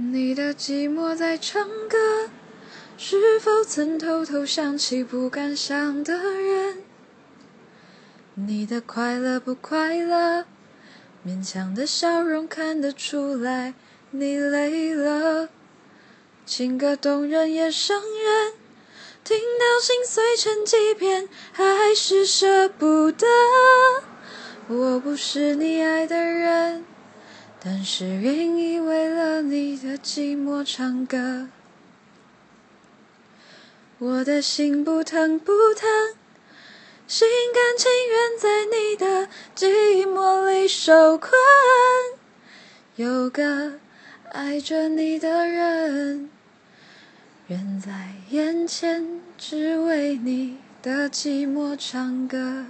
你的寂寞在唱歌，是否曾偷偷想起不敢想的人？你的快乐不快乐？勉强的笑容看得出来，你累了。情歌动人也伤人，听到心碎成几片，还是舍不得。我不是你爱的人。但是愿意为了你的寂寞唱歌，我的心不疼不疼，心甘情愿在你的寂寞里受困。有个爱着你的人，远在眼前，只为你的寂寞唱歌。